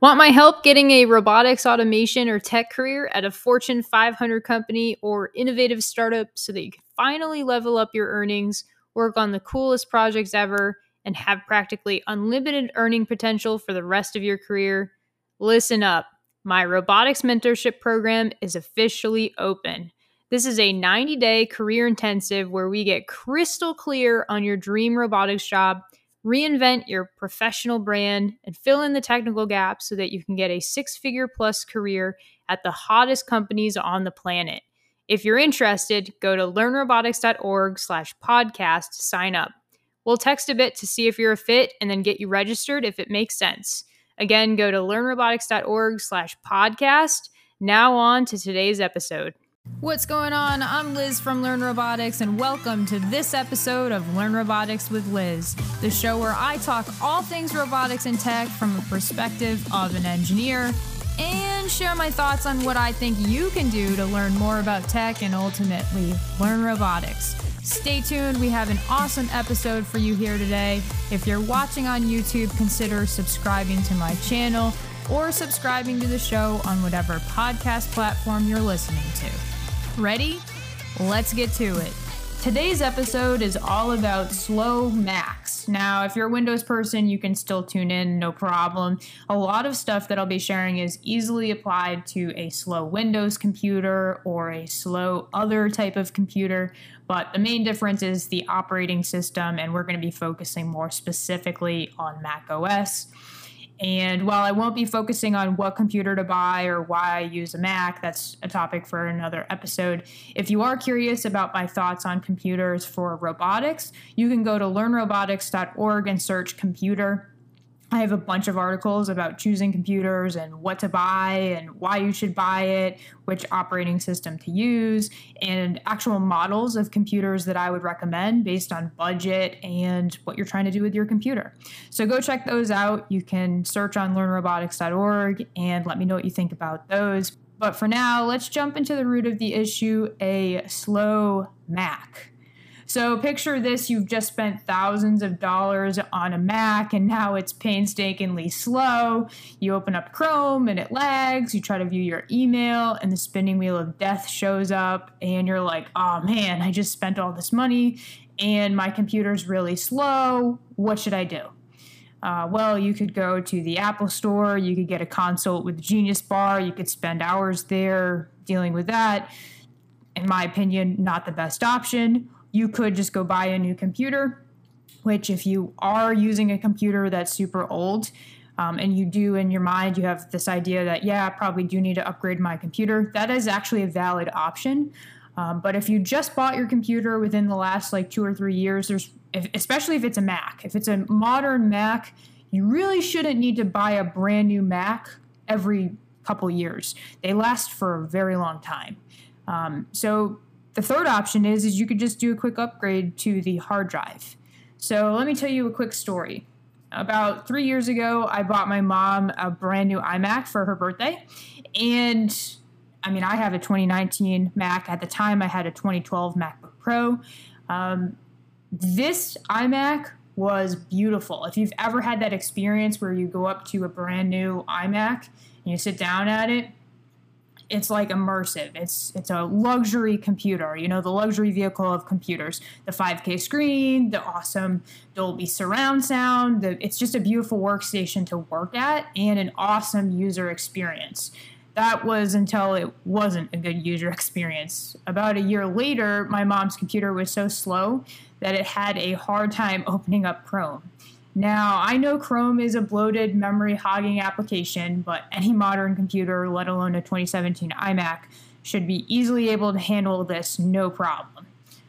Want my help getting a robotics automation or tech career at a Fortune 500 company or innovative startup so that you can finally level up your earnings, work on the coolest projects ever, and have practically unlimited earning potential for the rest of your career? Listen up. My robotics mentorship program is officially open. This is a 90 day career intensive where we get crystal clear on your dream robotics job Reinvent your professional brand and fill in the technical gaps so that you can get a six figure plus career at the hottest companies on the planet. If you're interested, go to learnrobotics.org slash podcast to sign up. We'll text a bit to see if you're a fit and then get you registered if it makes sense. Again, go to learnrobotics.org slash podcast. Now on to today's episode. What's going on? I'm Liz from Learn Robotics, and welcome to this episode of Learn Robotics with Liz, the show where I talk all things robotics and tech from a perspective of an engineer and share my thoughts on what I think you can do to learn more about tech and ultimately learn robotics. Stay tuned, we have an awesome episode for you here today. If you're watching on YouTube, consider subscribing to my channel or subscribing to the show on whatever podcast platform you're listening to. Ready? Let's get to it. Today's episode is all about slow Macs. Now, if you're a Windows person, you can still tune in, no problem. A lot of stuff that I'll be sharing is easily applied to a slow Windows computer or a slow other type of computer, but the main difference is the operating system, and we're going to be focusing more specifically on Mac OS. And while I won't be focusing on what computer to buy or why I use a Mac, that's a topic for another episode. If you are curious about my thoughts on computers for robotics, you can go to learnrobotics.org and search computer I have a bunch of articles about choosing computers and what to buy and why you should buy it, which operating system to use, and actual models of computers that I would recommend based on budget and what you're trying to do with your computer. So go check those out. You can search on learnrobotics.org and let me know what you think about those. But for now, let's jump into the root of the issue a slow Mac. So picture this you've just spent thousands of dollars on a Mac and now it's painstakingly slow. You open up Chrome and it lags. You try to view your email and the spinning wheel of death shows up and you're like, oh man, I just spent all this money and my computer's really slow. What should I do? Uh, well, you could go to the Apple Store, you could get a consult with Genius Bar, you could spend hours there dealing with that. In my opinion, not the best option you could just go buy a new computer, which, if you are using a computer that's super old, um, and you do in your mind, you have this idea that, yeah, I probably do need to upgrade my computer, that is actually a valid option. Um, but if you just bought your computer within the last like two or three years, there's if, especially if it's a Mac, if it's a modern Mac, you really shouldn't need to buy a brand new Mac every couple years. They last for a very long time. Um, so the third option is, is you could just do a quick upgrade to the hard drive. So let me tell you a quick story. About three years ago, I bought my mom a brand new iMac for her birthday. And I mean, I have a 2019 Mac. At the time, I had a 2012 MacBook Pro. Um, this iMac was beautiful. If you've ever had that experience where you go up to a brand new iMac and you sit down at it, it's like immersive. It's it's a luxury computer, you know, the luxury vehicle of computers. The 5K screen, the awesome Dolby surround sound. The, it's just a beautiful workstation to work at and an awesome user experience. That was until it wasn't a good user experience. About a year later, my mom's computer was so slow that it had a hard time opening up Chrome. Now, I know Chrome is a bloated memory hogging application, but any modern computer, let alone a 2017 iMac, should be easily able to handle this no problem.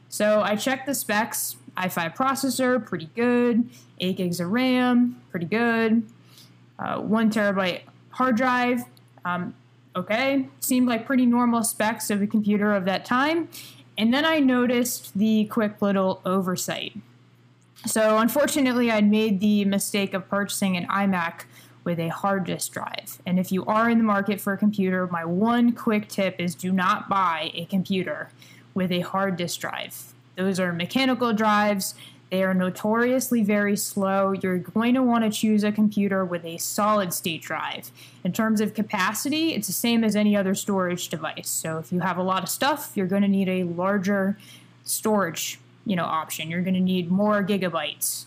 So I checked the specs i5 processor, pretty good. 8 gigs of RAM, pretty good. Uh, 1 terabyte hard drive, um, okay. Seemed like pretty normal specs of a computer of that time. And then I noticed the quick little oversight. So, unfortunately, I'd made the mistake of purchasing an iMac with a hard disk drive. And if you are in the market for a computer, my one quick tip is do not buy a computer with a hard disk drive. Those are mechanical drives. They are notoriously very slow. You're going to want to choose a computer with a solid state drive. In terms of capacity, it's the same as any other storage device. So if you have a lot of stuff, you're going to need a larger storage, you know, option. You're going to need more gigabytes.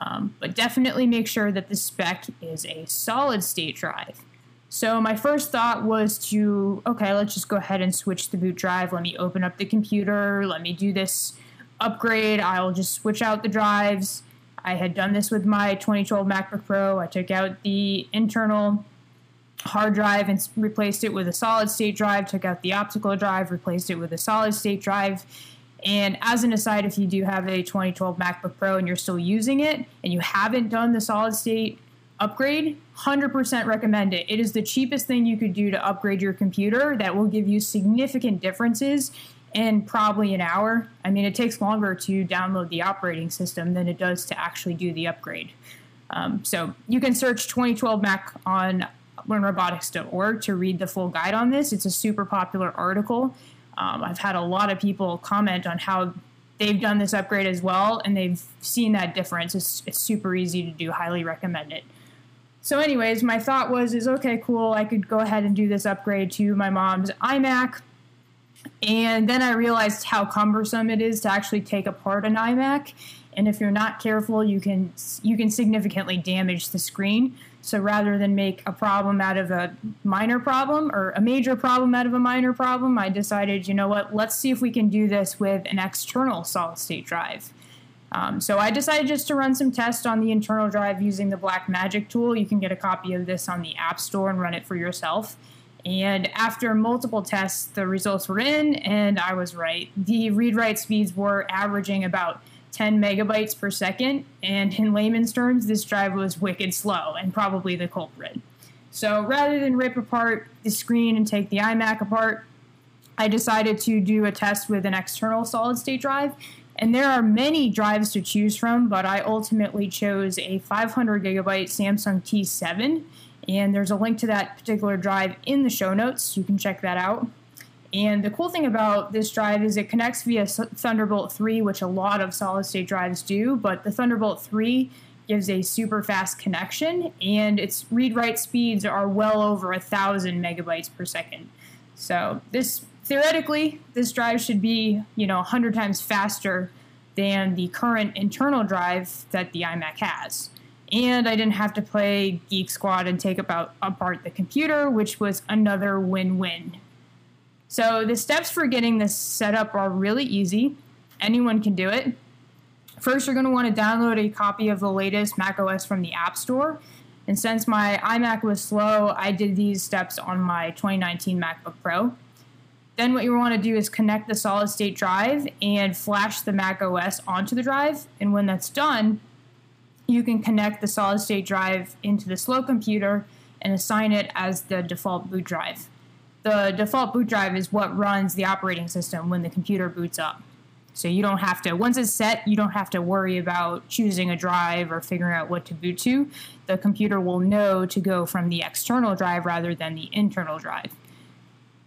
Um, but definitely make sure that the spec is a solid state drive. So my first thought was to, okay, let's just go ahead and switch the boot drive. Let me open up the computer. Let me do this upgrade. I'll just switch out the drives. I had done this with my 2012 MacBook Pro. I took out the internal hard drive and replaced it with a solid state drive, took out the optical drive, replaced it with a solid state drive. And as an aside, if you do have a 2012 MacBook Pro and you're still using it and you haven't done the solid state upgrade, 100% recommend it. It is the cheapest thing you could do to upgrade your computer that will give you significant differences in probably an hour. I mean, it takes longer to download the operating system than it does to actually do the upgrade. Um, so you can search 2012 Mac on learnrobotics.org to read the full guide on this. It's a super popular article. Um, I've had a lot of people comment on how they've done this upgrade as well and they've seen that difference. It's, it's super easy to do, highly recommend it. So, anyways, my thought was, is okay, cool. I could go ahead and do this upgrade to my mom's iMac. And then I realized how cumbersome it is to actually take apart an iMac. And if you're not careful, you can you can significantly damage the screen. So rather than make a problem out of a minor problem or a major problem out of a minor problem, I decided, you know what, let's see if we can do this with an external solid state drive. Um, so I decided just to run some tests on the internal drive using the Blackmagic tool. You can get a copy of this on the App Store and run it for yourself. And after multiple tests, the results were in, and I was right. The read write speeds were averaging about 10 megabytes per second, and in layman's terms, this drive was wicked slow and probably the culprit. So rather than rip apart the screen and take the iMac apart, I decided to do a test with an external solid state drive and there are many drives to choose from, but I ultimately chose a 500 gigabyte Samsung T7. And there's a link to that particular drive in the show notes. You can check that out. And the cool thing about this drive is it connects via Thunderbolt 3, which a lot of solid state drives do, but the Thunderbolt 3 gives a super fast connection, and its read write speeds are well over a thousand megabytes per second. So this theoretically, this drive should be, you know, 100 times faster than the current internal drive that the iMac has. And I didn't have to play Geek Squad and take about apart the computer, which was another win-win. So the steps for getting this set up are really easy. Anyone can do it. First, you're going to want to download a copy of the latest macOS from the App Store. And since my iMac was slow, I did these steps on my 2019 MacBook Pro. Then what you want to do is connect the solid state drive and flash the Mac OS onto the drive. And when that's done, you can connect the solid state drive into the slow computer and assign it as the default boot drive. The default boot drive is what runs the operating system when the computer boots up. So you don't have to, once it's set, you don't have to worry about choosing a drive or figuring out what to boot to. The computer will know to go from the external drive rather than the internal drive.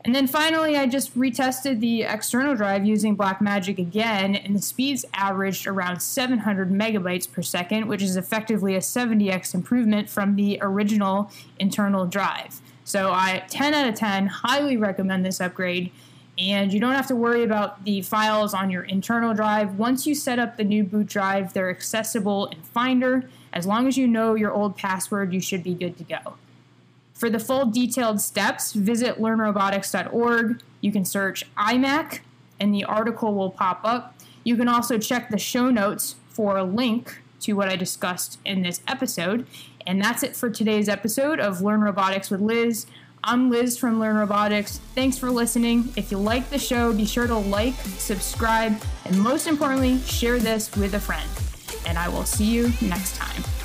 And then finally, I just retested the external drive using Blackmagic again, and the speeds averaged around 700 megabytes per second, which is effectively a 70x improvement from the original internal drive. So I 10 out of 10 highly recommend this upgrade. And you don't have to worry about the files on your internal drive. Once you set up the new boot drive, they're accessible in Finder. As long as you know your old password, you should be good to go. For the full detailed steps, visit learnrobotics.org. You can search iMac and the article will pop up. You can also check the show notes for a link to what I discussed in this episode. And that's it for today's episode of Learn Robotics with Liz. I'm Liz from Learn Robotics. Thanks for listening. If you like the show, be sure to like, subscribe, and most importantly, share this with a friend. And I will see you next time.